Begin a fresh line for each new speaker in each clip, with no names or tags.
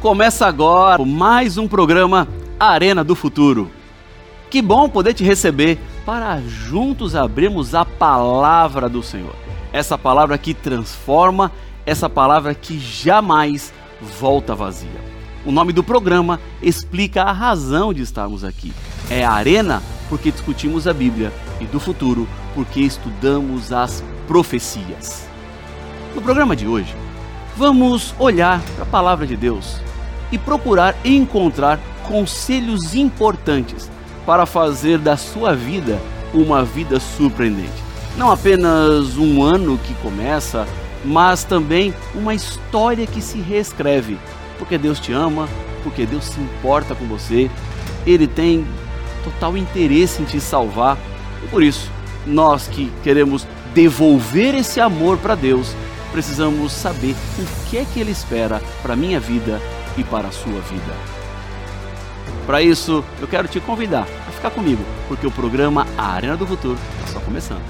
Começa agora mais um programa Arena do Futuro. Que bom poder te receber para juntos abrirmos a palavra do Senhor. Essa palavra que transforma, essa palavra que jamais volta vazia. O nome do programa explica a razão de estarmos aqui. É Arena porque discutimos a Bíblia e do futuro porque estudamos as profecias. No programa de hoje, vamos olhar para a palavra de Deus e procurar encontrar conselhos importantes para fazer da sua vida uma vida surpreendente. Não apenas um ano que começa, mas também uma história que se reescreve, porque Deus te ama, porque Deus se importa com você, Ele tem total interesse em te salvar, e por isso, nós que queremos devolver esse amor para Deus, precisamos saber o que é que Ele espera para a minha vida e para a sua vida. Para isso, eu quero te convidar a ficar comigo, porque o programa A Arena do Futuro está só começando.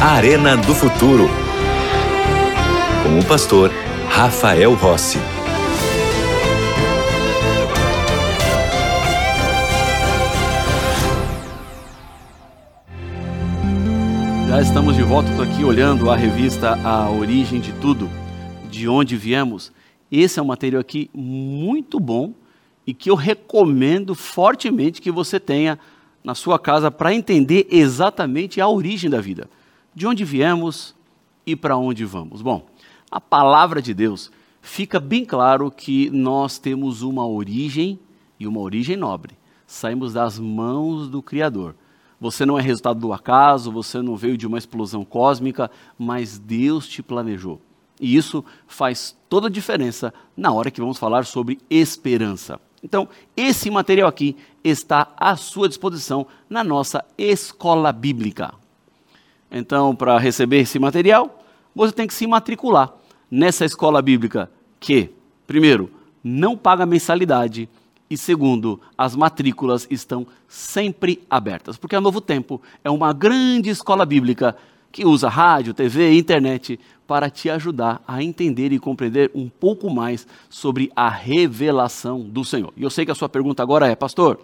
A Arena do Futuro. Com o pastor Rafael Rossi.
Já estamos de volta, aqui olhando a revista A Origem de Tudo, de onde viemos. Esse é um material aqui muito bom e que eu recomendo fortemente que você tenha na sua casa para entender exatamente a origem da vida, de onde viemos e para onde vamos. Bom, a palavra de Deus fica bem claro que nós temos uma origem e uma origem nobre. Saímos das mãos do Criador. Você não é resultado do acaso, você não veio de uma explosão cósmica, mas Deus te planejou. E isso faz toda a diferença na hora que vamos falar sobre esperança. Então, esse material aqui está à sua disposição na nossa escola bíblica. Então, para receber esse material, você tem que se matricular nessa escola bíblica que, primeiro, não paga mensalidade e segundo, as matrículas estão sempre abertas, porque a Novo Tempo é uma grande escola bíblica que usa rádio, TV e internet para te ajudar a entender e compreender um pouco mais sobre a revelação do Senhor. E eu sei que a sua pergunta agora é, pastor,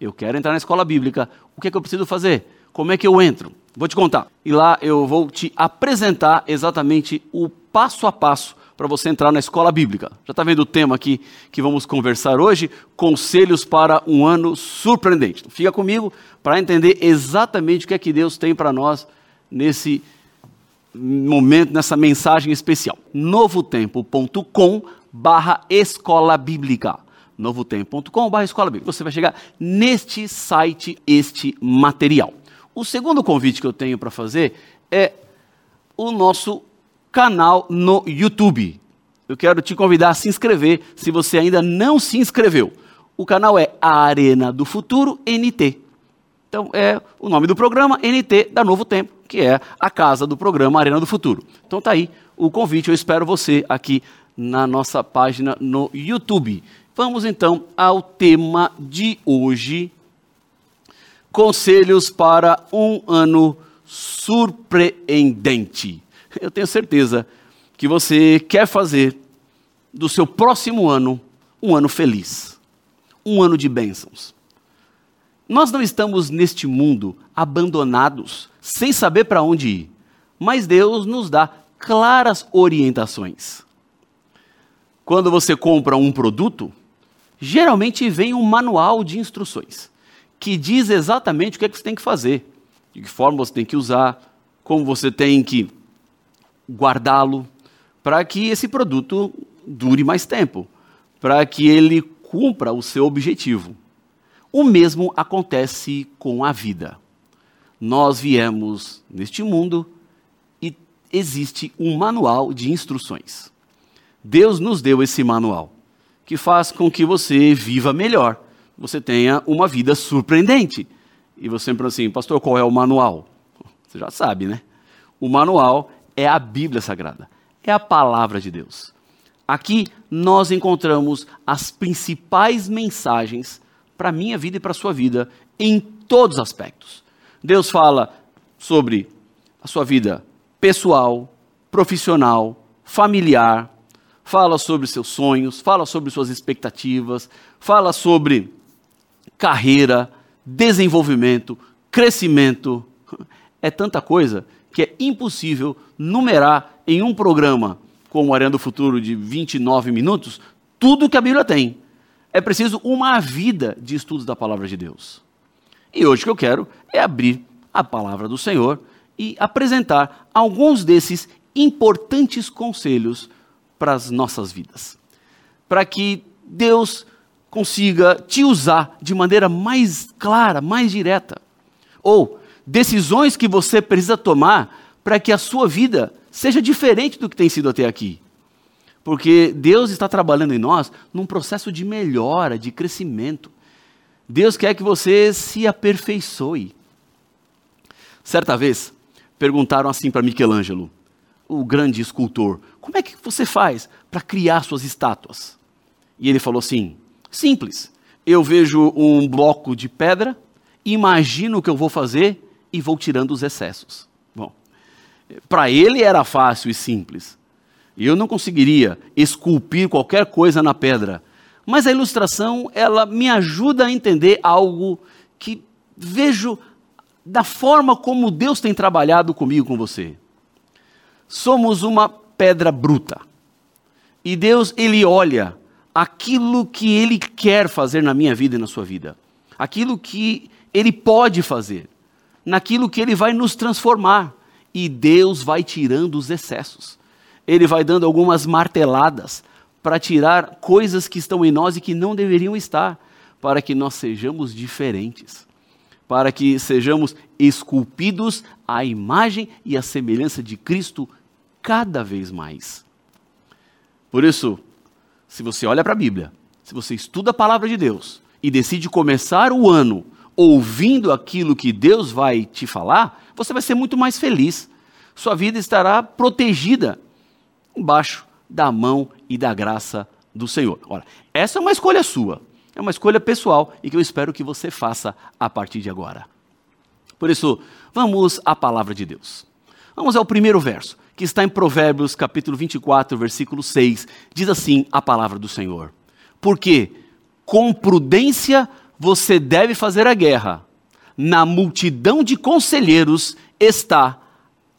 eu quero entrar na escola bíblica, o que é que eu preciso fazer? Como é que eu entro? Vou te contar. E lá eu vou te apresentar exatamente o passo a passo para você entrar na escola bíblica. Já está vendo o tema aqui que vamos conversar hoje? Conselhos para um ano surpreendente. Então, fica comigo para entender exatamente o que é que Deus tem para nós nesse momento, nessa mensagem especial. novotempo.com barra escola bíblica novotempo.com barra escola bíblica. Você vai chegar neste site, este material. O segundo convite que eu tenho para fazer é o nosso canal no YouTube. Eu quero te convidar a se inscrever se você ainda não se inscreveu. O canal é a Arena do Futuro NT. Então é o nome do programa NT da Novo Tempo, que é a casa do programa Arena do Futuro. Então tá aí o convite, eu espero você aqui na nossa página no YouTube. Vamos então ao tema de hoje: Conselhos para um ano surpreendente eu tenho certeza que você quer fazer do seu próximo ano um ano feliz, um ano de bênçãos. Nós não estamos neste mundo abandonados, sem saber para onde ir, mas Deus nos dá claras orientações. Quando você compra um produto, geralmente vem um manual de instruções que diz exatamente o que, é que você tem que fazer, de que forma você tem que usar, como você tem que guardá-lo, para que esse produto dure mais tempo, para que ele cumpra o seu objetivo. O mesmo acontece com a vida. Nós viemos neste mundo e existe um manual de instruções. Deus nos deu esse manual, que faz com que você viva melhor, você tenha uma vida surpreendente. E você sempre assim, pastor, qual é o manual? Você já sabe, né? O manual é a Bíblia Sagrada, é a palavra de Deus. Aqui nós encontramos as principais mensagens para a minha vida e para a sua vida em todos os aspectos. Deus fala sobre a sua vida pessoal, profissional, familiar, fala sobre seus sonhos, fala sobre suas expectativas, fala sobre carreira, desenvolvimento, crescimento. É tanta coisa que é impossível numerar em um programa como Arena do Futuro de 29 minutos tudo que a Bíblia tem. É preciso uma vida de estudos da palavra de Deus. E hoje o que eu quero é abrir a palavra do Senhor e apresentar alguns desses importantes conselhos para as nossas vidas. Para que Deus consiga te usar de maneira mais clara, mais direta. Ou decisões que você precisa tomar para que a sua vida seja diferente do que tem sido até aqui. Porque Deus está trabalhando em nós num processo de melhora, de crescimento. Deus quer que você se aperfeiçoe. Certa vez, perguntaram assim para Michelangelo: o grande escultor, como é que você faz para criar suas estátuas? E ele falou assim: simples. Eu vejo um bloco de pedra, imagino o que eu vou fazer e vou tirando os excessos. Bom, para ele era fácil e simples. Eu não conseguiria esculpir qualquer coisa na pedra, mas a ilustração ela me ajuda a entender algo que vejo da forma como Deus tem trabalhado comigo, com você somos uma pedra bruta. E Deus, Ele olha aquilo que Ele quer fazer na minha vida e na sua vida. Aquilo que Ele pode fazer. Naquilo que Ele vai nos transformar. E Deus vai tirando os excessos. Ele vai dando algumas marteladas para tirar coisas que estão em nós e que não deveriam estar, para que nós sejamos diferentes, para que sejamos esculpidos à imagem e à semelhança de Cristo cada vez mais. Por isso, se você olha para a Bíblia, se você estuda a palavra de Deus e decide começar o ano ouvindo aquilo que Deus vai te falar, você vai ser muito mais feliz. Sua vida estará protegida embaixo da mão e da graça do Senhor. Ora, essa é uma escolha sua, é uma escolha pessoal e que eu espero que você faça a partir de agora. Por isso, vamos à palavra de Deus. Vamos ao primeiro verso que está em Provérbios capítulo 24, versículo 6. Diz assim a palavra do Senhor: Porque com prudência você deve fazer a guerra, na multidão de conselheiros está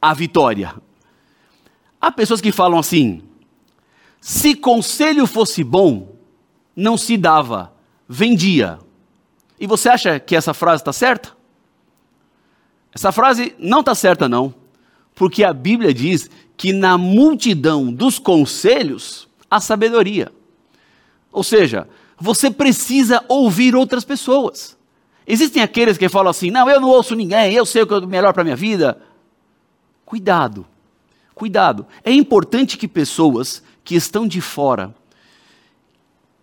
a vitória. Há pessoas que falam assim: se conselho fosse bom, não se dava, vendia. E você acha que essa frase está certa? Essa frase não está certa, não. Porque a Bíblia diz que na multidão dos conselhos há sabedoria. Ou seja, você precisa ouvir outras pessoas. Existem aqueles que falam assim: não, eu não ouço ninguém, eu sei o que é melhor para a minha vida. Cuidado, cuidado. É importante que pessoas que estão de fora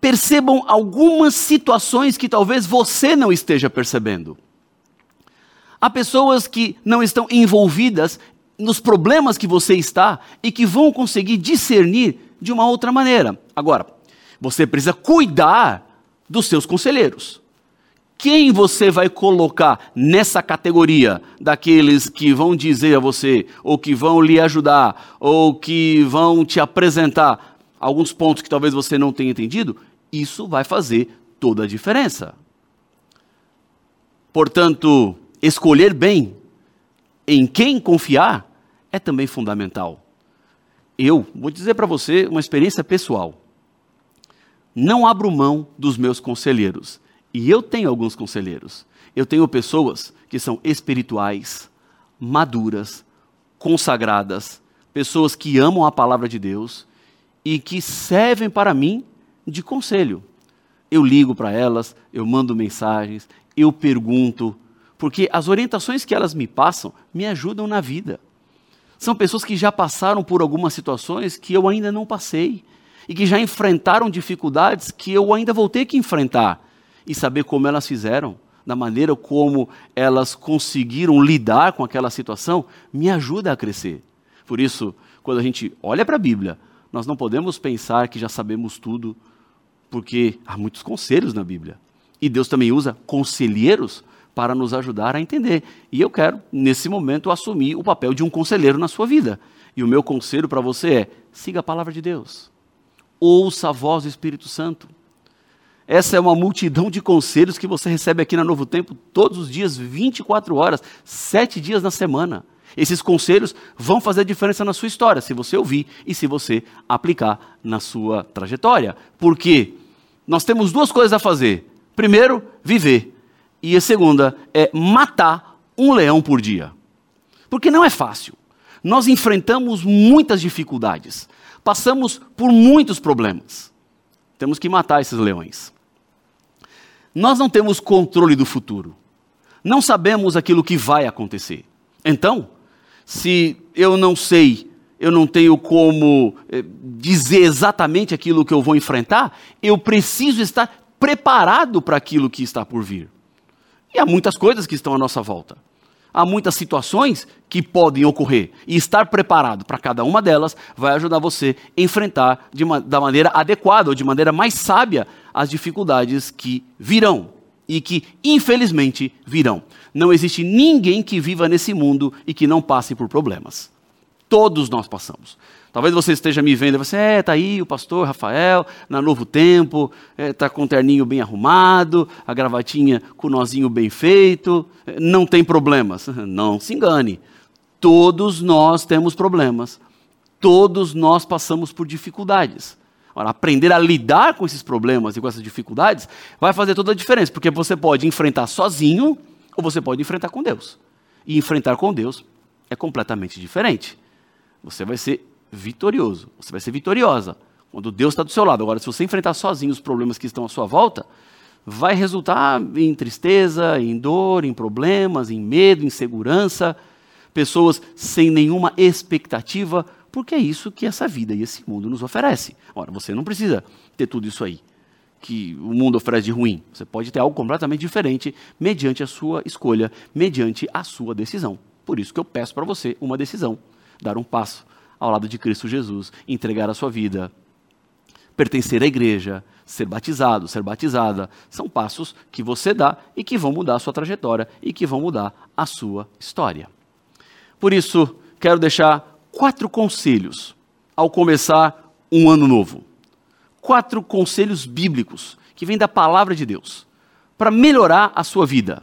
percebam algumas situações que talvez você não esteja percebendo. Há pessoas que não estão envolvidas nos problemas que você está e que vão conseguir discernir de uma outra maneira. Agora, você precisa cuidar dos seus conselheiros. Quem você vai colocar nessa categoria daqueles que vão dizer a você, ou que vão lhe ajudar, ou que vão te apresentar alguns pontos que talvez você não tenha entendido? Isso vai fazer toda a diferença. Portanto, escolher bem em quem confiar é também fundamental. Eu vou dizer para você uma experiência pessoal. Não abro mão dos meus conselheiros. E eu tenho alguns conselheiros. Eu tenho pessoas que são espirituais, maduras, consagradas, pessoas que amam a palavra de Deus e que servem para mim de conselho. Eu ligo para elas, eu mando mensagens, eu pergunto, porque as orientações que elas me passam me ajudam na vida. São pessoas que já passaram por algumas situações que eu ainda não passei e que já enfrentaram dificuldades que eu ainda vou ter que enfrentar e saber como elas fizeram, da maneira como elas conseguiram lidar com aquela situação, me ajuda a crescer. Por isso, quando a gente olha para a Bíblia, nós não podemos pensar que já sabemos tudo, porque há muitos conselhos na Bíblia. E Deus também usa conselheiros para nos ajudar a entender. E eu quero, nesse momento, assumir o papel de um conselheiro na sua vida. E o meu conselho para você é: siga a palavra de Deus. Ouça a voz do Espírito Santo. Essa é uma multidão de conselhos que você recebe aqui na Novo Tempo todos os dias, 24 horas, sete dias na semana. Esses conselhos vão fazer diferença na sua história, se você ouvir e se você aplicar na sua trajetória. Porque nós temos duas coisas a fazer. Primeiro, viver. E a segunda é matar um leão por dia. Porque não é fácil. Nós enfrentamos muitas dificuldades. Passamos por muitos problemas. Temos que matar esses leões. Nós não temos controle do futuro. Não sabemos aquilo que vai acontecer. Então, se eu não sei, eu não tenho como eh, dizer exatamente aquilo que eu vou enfrentar, eu preciso estar preparado para aquilo que está por vir. E há muitas coisas que estão à nossa volta. Há muitas situações que podem ocorrer. E estar preparado para cada uma delas vai ajudar você a enfrentar uma, da maneira adequada ou de maneira mais sábia as dificuldades que virão e que, infelizmente, virão. Não existe ninguém que viva nesse mundo e que não passe por problemas. Todos nós passamos. Talvez você esteja me vendo e você, é, tá aí o pastor Rafael, na Novo Tempo, é, tá com o terninho bem arrumado, a gravatinha com o nozinho bem feito, é, não tem problemas. Não se engane. Todos nós temos problemas. Todos nós passamos por dificuldades. Ora, aprender a lidar com esses problemas e com essas dificuldades vai fazer toda a diferença, porque você pode enfrentar sozinho ou você pode enfrentar com Deus. E enfrentar com Deus é completamente diferente. Você vai ser vitorioso, você vai ser vitoriosa quando Deus está do seu lado. Agora, se você enfrentar sozinho os problemas que estão à sua volta, vai resultar em tristeza, em dor, em problemas, em medo, insegurança, pessoas sem nenhuma expectativa porque é isso que essa vida e esse mundo nos oferece. Ora, você não precisa ter tudo isso aí que o mundo oferece de ruim. Você pode ter algo completamente diferente mediante a sua escolha, mediante a sua decisão. Por isso que eu peço para você uma decisão, dar um passo ao lado de Cristo Jesus, entregar a sua vida, pertencer à igreja, ser batizado, ser batizada, são passos que você dá e que vão mudar a sua trajetória e que vão mudar a sua história. Por isso, quero deixar quatro conselhos ao começar um ano novo. Quatro conselhos bíblicos que vêm da palavra de Deus para melhorar a sua vida,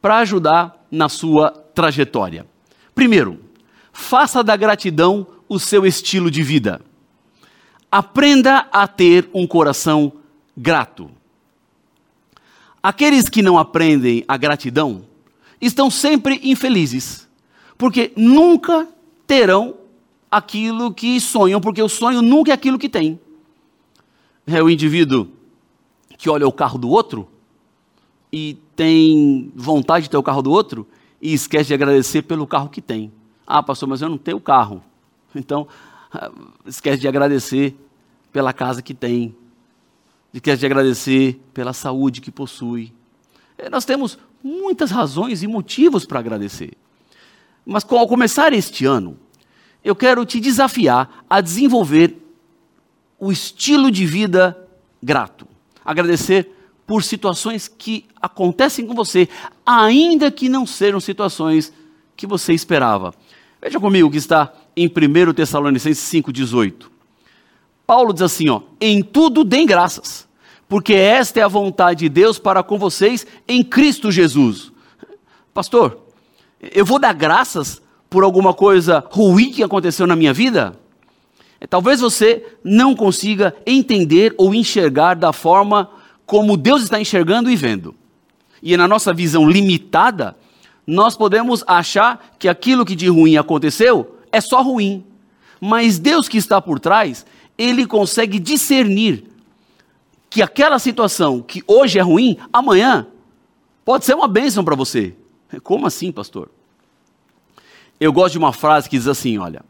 para ajudar na sua trajetória. Primeiro, faça da gratidão o seu estilo de vida. Aprenda a ter um coração grato. Aqueles que não aprendem a gratidão estão sempre infelizes, porque nunca terão aquilo que sonham, porque o sonho nunca é aquilo que tem. É o indivíduo que olha o carro do outro e tem vontade de ter o carro do outro e esquece de agradecer pelo carro que tem. Ah, pastor, mas eu não tenho carro. Então, esquece de agradecer pela casa que tem, esquece de agradecer pela saúde que possui. É, nós temos muitas razões e motivos para agradecer. Mas ao começar este ano, eu quero te desafiar a desenvolver o estilo de vida grato. Agradecer por situações que acontecem com você, ainda que não sejam situações que você esperava. Veja comigo que está em 1 Tessalonicenses 5,18. Paulo diz assim: ó, em tudo deem graças, porque esta é a vontade de Deus para com vocês em Cristo Jesus. Pastor, eu vou dar graças por alguma coisa ruim que aconteceu na minha vida? É, talvez você não consiga entender ou enxergar da forma como Deus está enxergando e vendo. E na nossa visão limitada, nós podemos achar que aquilo que de ruim aconteceu é só ruim. Mas Deus que está por trás, ele consegue discernir que aquela situação que hoje é ruim, amanhã pode ser uma bênção para você. Como assim, pastor? Eu gosto de uma frase que diz assim: olha,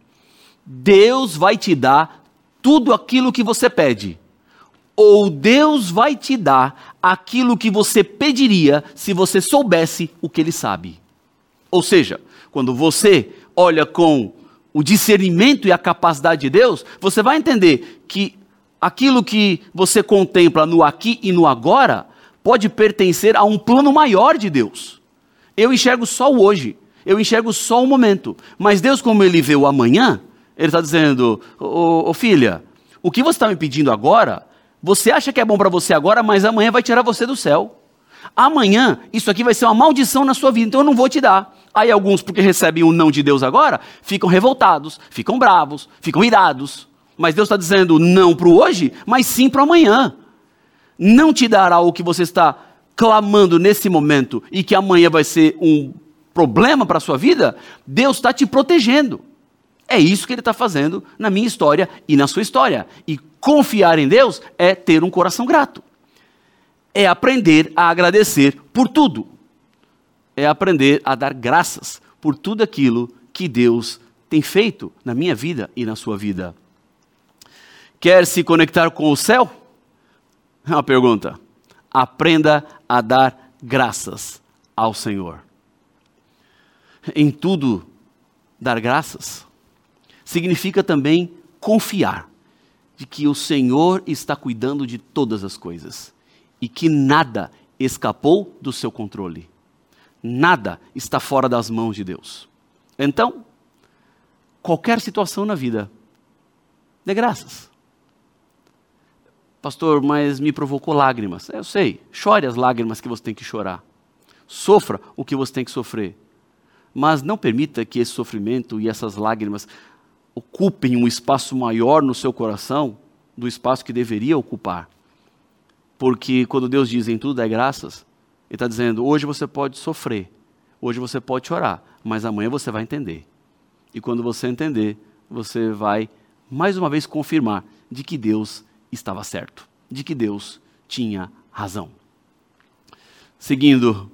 Deus vai te dar tudo aquilo que você pede, ou Deus vai te dar aquilo que você pediria se você soubesse o que Ele sabe. Ou seja, quando você olha com o discernimento e a capacidade de Deus, você vai entender que aquilo que você contempla no aqui e no agora pode pertencer a um plano maior de Deus. Eu enxergo só o hoje, eu enxergo só o momento. Mas Deus, como Ele vê o amanhã, Ele está dizendo: Ô filha, o que você está me pedindo agora, você acha que é bom para você agora, mas amanhã vai tirar você do céu. Amanhã, isso aqui vai ser uma maldição na sua vida, então eu não vou te dar. Aí alguns, porque recebem o não de Deus agora, ficam revoltados, ficam bravos, ficam irados. Mas Deus está dizendo não para o hoje, mas sim para amanhã. Não te dará o que você está clamando nesse momento e que amanhã vai ser um problema para a sua vida. Deus está te protegendo. É isso que Ele está fazendo na minha história e na sua história. E confiar em Deus é ter um coração grato. É aprender a agradecer por tudo é aprender a dar graças por tudo aquilo que Deus tem feito na minha vida e na sua vida. Quer se conectar com o céu? É uma pergunta. Aprenda a dar graças ao Senhor. Em tudo, dar graças significa também confiar de que o Senhor está cuidando de todas as coisas e que nada escapou do seu controle. Nada está fora das mãos de Deus. Então, qualquer situação na vida, dê graças. Pastor, mas me provocou lágrimas. Eu sei, chore as lágrimas que você tem que chorar. Sofra o que você tem que sofrer. Mas não permita que esse sofrimento e essas lágrimas ocupem um espaço maior no seu coração do espaço que deveria ocupar. Porque quando Deus diz em tudo é graças, ele está dizendo: hoje você pode sofrer, hoje você pode chorar, mas amanhã você vai entender. E quando você entender, você vai mais uma vez confirmar de que Deus estava certo, de que Deus tinha razão. Seguindo,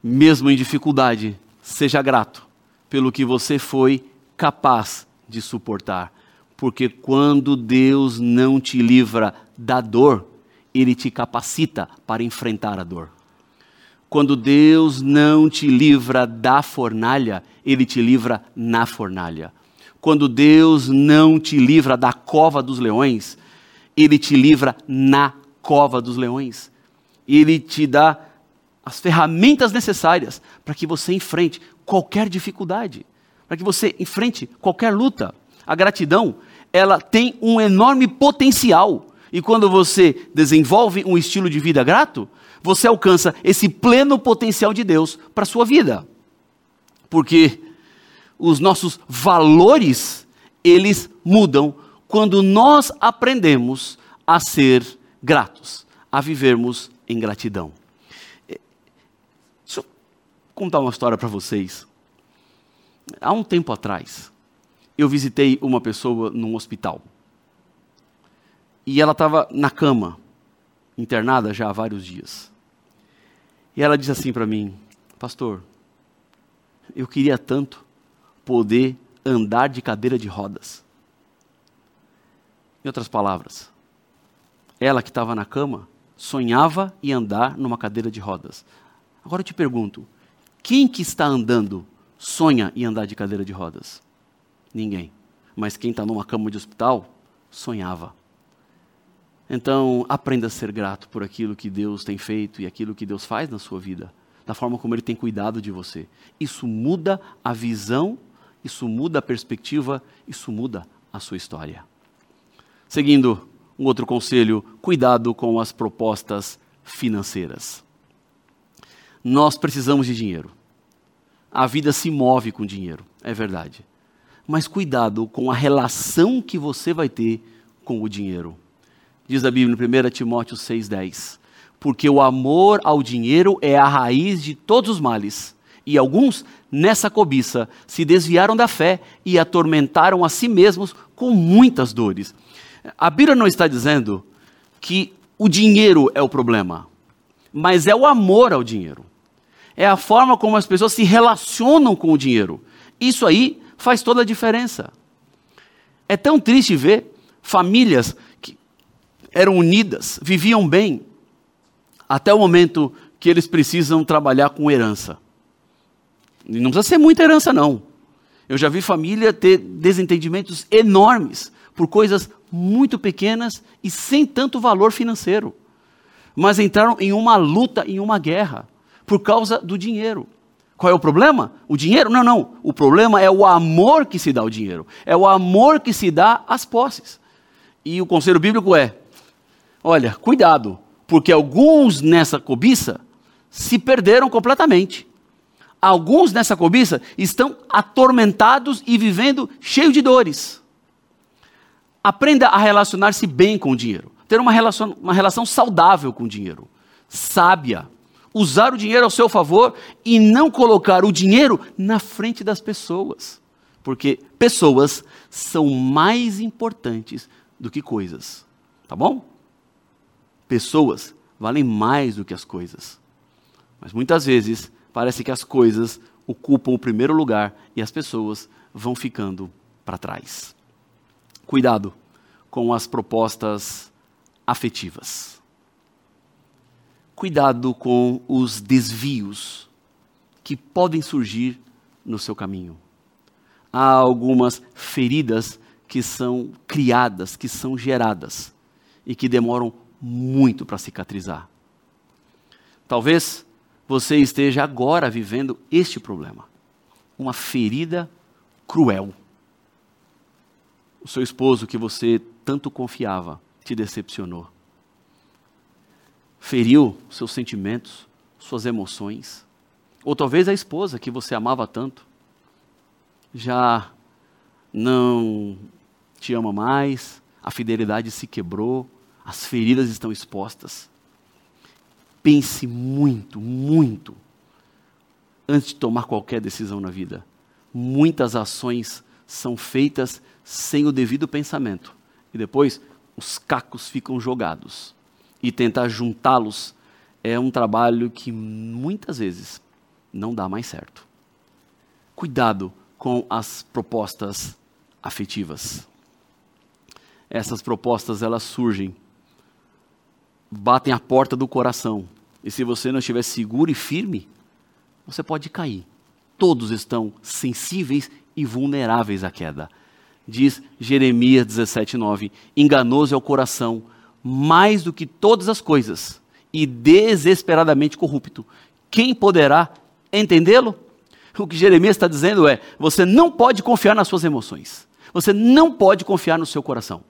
mesmo em dificuldade, seja grato pelo que você foi capaz de suportar, porque quando Deus não te livra da dor, Ele te capacita para enfrentar a dor. Quando Deus não te livra da fornalha, Ele te livra na fornalha. Quando Deus não te livra da cova dos leões, Ele te livra na cova dos leões. Ele te dá as ferramentas necessárias para que você enfrente qualquer dificuldade, para que você enfrente qualquer luta. A gratidão, ela tem um enorme potencial. E quando você desenvolve um estilo de vida grato, você alcança esse pleno potencial de Deus para a sua vida. Porque os nossos valores, eles mudam quando nós aprendemos a ser gratos, a vivermos em gratidão. Deixa eu contar uma história para vocês. Há um tempo atrás, eu visitei uma pessoa num hospital. E ela estava na cama, internada já há vários dias. E ela disse assim para mim: Pastor, eu queria tanto poder andar de cadeira de rodas. Em outras palavras, ela que estava na cama sonhava em andar numa cadeira de rodas. Agora eu te pergunto: quem que está andando sonha em andar de cadeira de rodas? Ninguém. Mas quem está numa cama de hospital sonhava. Então, aprenda a ser grato por aquilo que Deus tem feito e aquilo que Deus faz na sua vida, da forma como Ele tem cuidado de você. Isso muda a visão, isso muda a perspectiva, isso muda a sua história. Seguindo um outro conselho, cuidado com as propostas financeiras. Nós precisamos de dinheiro. A vida se move com dinheiro, é verdade. Mas cuidado com a relação que você vai ter com o dinheiro. Diz a Bíblia em 1 Timóteo 6,10. Porque o amor ao dinheiro é a raiz de todos os males. E alguns, nessa cobiça, se desviaram da fé e atormentaram a si mesmos com muitas dores. A Bíblia não está dizendo que o dinheiro é o problema, mas é o amor ao dinheiro. É a forma como as pessoas se relacionam com o dinheiro. Isso aí faz toda a diferença. É tão triste ver famílias eram unidas, viviam bem, até o momento que eles precisam trabalhar com herança. E não precisa ser muita herança, não. Eu já vi família ter desentendimentos enormes por coisas muito pequenas e sem tanto valor financeiro. Mas entraram em uma luta, em uma guerra, por causa do dinheiro. Qual é o problema? O dinheiro? Não, não. O problema é o amor que se dá ao dinheiro. É o amor que se dá às posses. E o conselho bíblico é: olha, cuidado, porque alguns nessa cobiça se perderam completamente. Alguns nessa cobiça estão atormentados e vivendo cheio de dores. Aprenda a relacionar-se bem com o dinheiro, ter uma relação, uma relação saudável com o dinheiro, sábia usar o dinheiro ao seu favor e não colocar o dinheiro na frente das pessoas. Porque pessoas são mais importantes do que coisas. Tá bom? Pessoas valem mais do que as coisas. Mas muitas vezes parece que as coisas ocupam o primeiro lugar e as pessoas vão ficando para trás. Cuidado com as propostas afetivas cuidado com os desvios que podem surgir no seu caminho. Há algumas feridas que são criadas, que são geradas e que demoram muito para cicatrizar. Talvez você esteja agora vivendo este problema, uma ferida cruel. O seu esposo que você tanto confiava te decepcionou feriu seus sentimentos, suas emoções. Ou talvez a esposa que você amava tanto já não te ama mais, a fidelidade se quebrou, as feridas estão expostas. Pense muito, muito antes de tomar qualquer decisão na vida. Muitas ações são feitas sem o devido pensamento e depois os cacos ficam jogados e tentar juntá-los é um trabalho que muitas vezes não dá mais certo. Cuidado com as propostas afetivas. Essas propostas elas surgem, batem a porta do coração. E se você não estiver seguro e firme, você pode cair. Todos estão sensíveis e vulneráveis à queda. Diz Jeremias 17:9: Enganoso é o coração mais do que todas as coisas e desesperadamente corrupto. Quem poderá entendê-lo? O que Jeremias está dizendo é: você não pode confiar nas suas emoções, você não pode confiar no seu coração.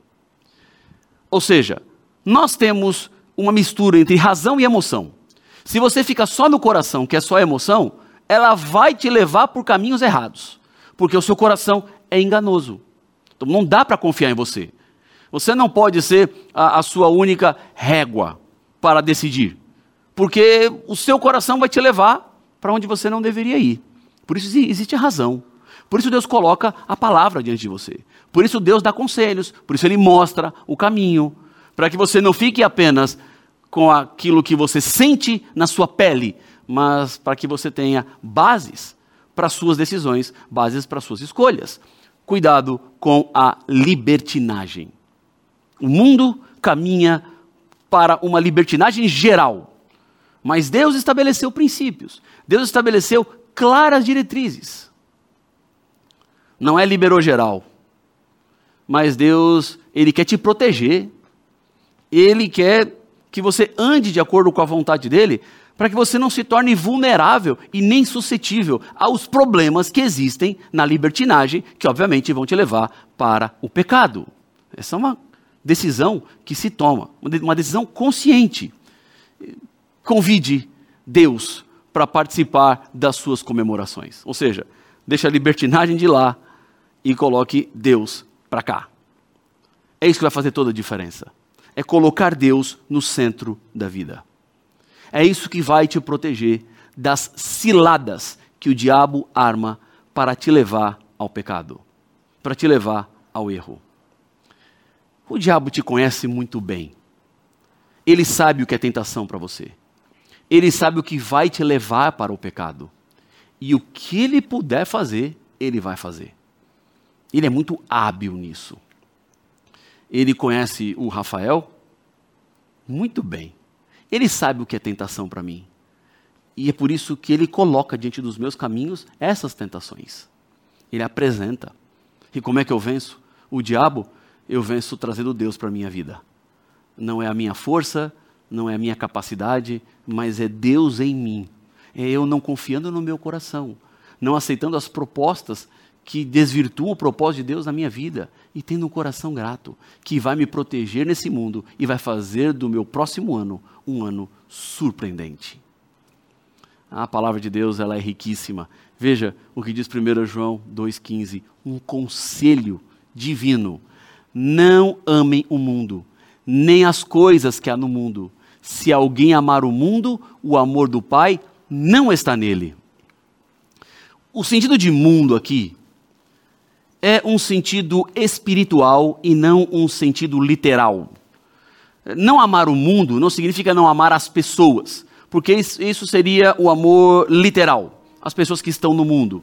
Ou seja, nós temos uma mistura entre razão e emoção. Se você fica só no coração, que é só emoção, ela vai te levar por caminhos errados, porque o seu coração é enganoso. Então não dá para confiar em você. Você não pode ser a, a sua única régua para decidir, porque o seu coração vai te levar para onde você não deveria ir. Por isso existe a razão. Por isso Deus coloca a palavra diante de você. Por isso Deus dá conselhos. Por isso Ele mostra o caminho. Para que você não fique apenas com aquilo que você sente na sua pele, mas para que você tenha bases para suas decisões, bases para suas escolhas. Cuidado com a libertinagem. O mundo caminha para uma libertinagem geral. Mas Deus estabeleceu princípios. Deus estabeleceu claras diretrizes. Não é liberou geral. Mas Deus, ele quer te proteger. Ele quer que você ande de acordo com a vontade dele, para que você não se torne vulnerável e nem suscetível aos problemas que existem na libertinagem, que obviamente vão te levar para o pecado. Essa é uma decisão que se toma, uma decisão consciente. Convide Deus para participar das suas comemorações. Ou seja, deixa a libertinagem de lá e coloque Deus para cá. É isso que vai fazer toda a diferença. É colocar Deus no centro da vida. É isso que vai te proteger das ciladas que o diabo arma para te levar ao pecado, para te levar ao erro. O diabo te conhece muito bem. Ele sabe o que é tentação para você. Ele sabe o que vai te levar para o pecado. E o que ele puder fazer, ele vai fazer. Ele é muito hábil nisso. Ele conhece o Rafael muito bem. Ele sabe o que é tentação para mim. E é por isso que ele coloca diante dos meus caminhos essas tentações. Ele apresenta. E como é que eu venço? O diabo eu venço trazendo Deus para a minha vida. Não é a minha força, não é a minha capacidade, mas é Deus em mim. É eu não confiando no meu coração, não aceitando as propostas que desvirtuam o propósito de Deus na minha vida e tendo um coração grato, que vai me proteger nesse mundo e vai fazer do meu próximo ano um ano surpreendente. A palavra de Deus ela é riquíssima. Veja o que diz 1 João 2,15: um conselho divino. Não amem o mundo, nem as coisas que há no mundo. Se alguém amar o mundo, o amor do Pai não está nele. O sentido de mundo aqui é um sentido espiritual e não um sentido literal. Não amar o mundo não significa não amar as pessoas, porque isso seria o amor literal, as pessoas que estão no mundo.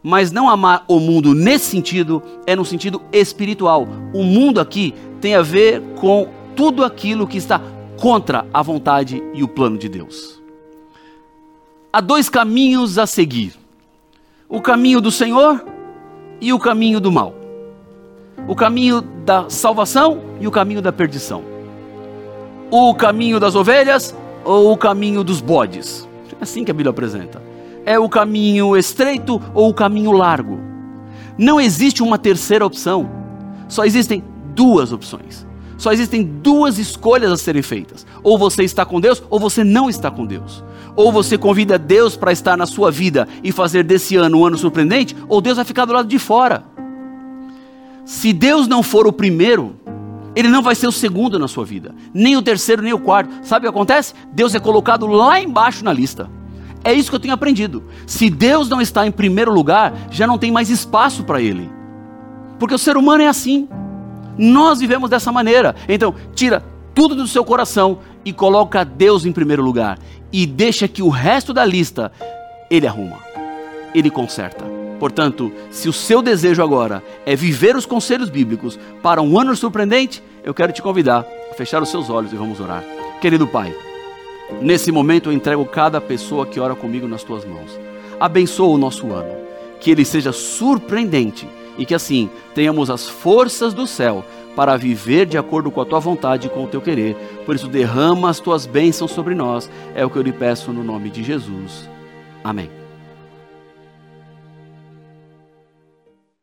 Mas não amar o mundo nesse sentido é no sentido espiritual. O mundo aqui tem a ver com tudo aquilo que está contra a vontade e o plano de Deus. Há dois caminhos a seguir: o caminho do Senhor e o caminho do mal. O caminho da salvação e o caminho da perdição. O caminho das ovelhas ou o caminho dos bodes. É assim que a Bíblia apresenta. É o caminho estreito ou o caminho largo. Não existe uma terceira opção. Só existem duas opções. Só existem duas escolhas a serem feitas. Ou você está com Deus ou você não está com Deus. Ou você convida Deus para estar na sua vida e fazer desse ano um ano surpreendente, ou Deus vai ficar do lado de fora. Se Deus não for o primeiro, ele não vai ser o segundo na sua vida, nem o terceiro, nem o quarto. Sabe o que acontece? Deus é colocado lá embaixo na lista. É isso que eu tenho aprendido. Se Deus não está em primeiro lugar, já não tem mais espaço para Ele. Porque o ser humano é assim. Nós vivemos dessa maneira. Então, tira tudo do seu coração e coloca Deus em primeiro lugar e deixa que o resto da lista ele arruma, ele conserta. Portanto, se o seu desejo agora é viver os conselhos bíblicos para um ano surpreendente, eu quero te convidar a fechar os seus olhos e vamos orar. Querido Pai, nesse momento eu entrego cada pessoa que ora comigo nas tuas mãos. Abençoa o nosso ano, que ele seja surpreendente e que assim tenhamos as forças do céu para viver de acordo com a tua vontade e com o teu querer. Por isso, derrama as tuas bênçãos sobre nós. É o que eu lhe peço no nome de Jesus. Amém.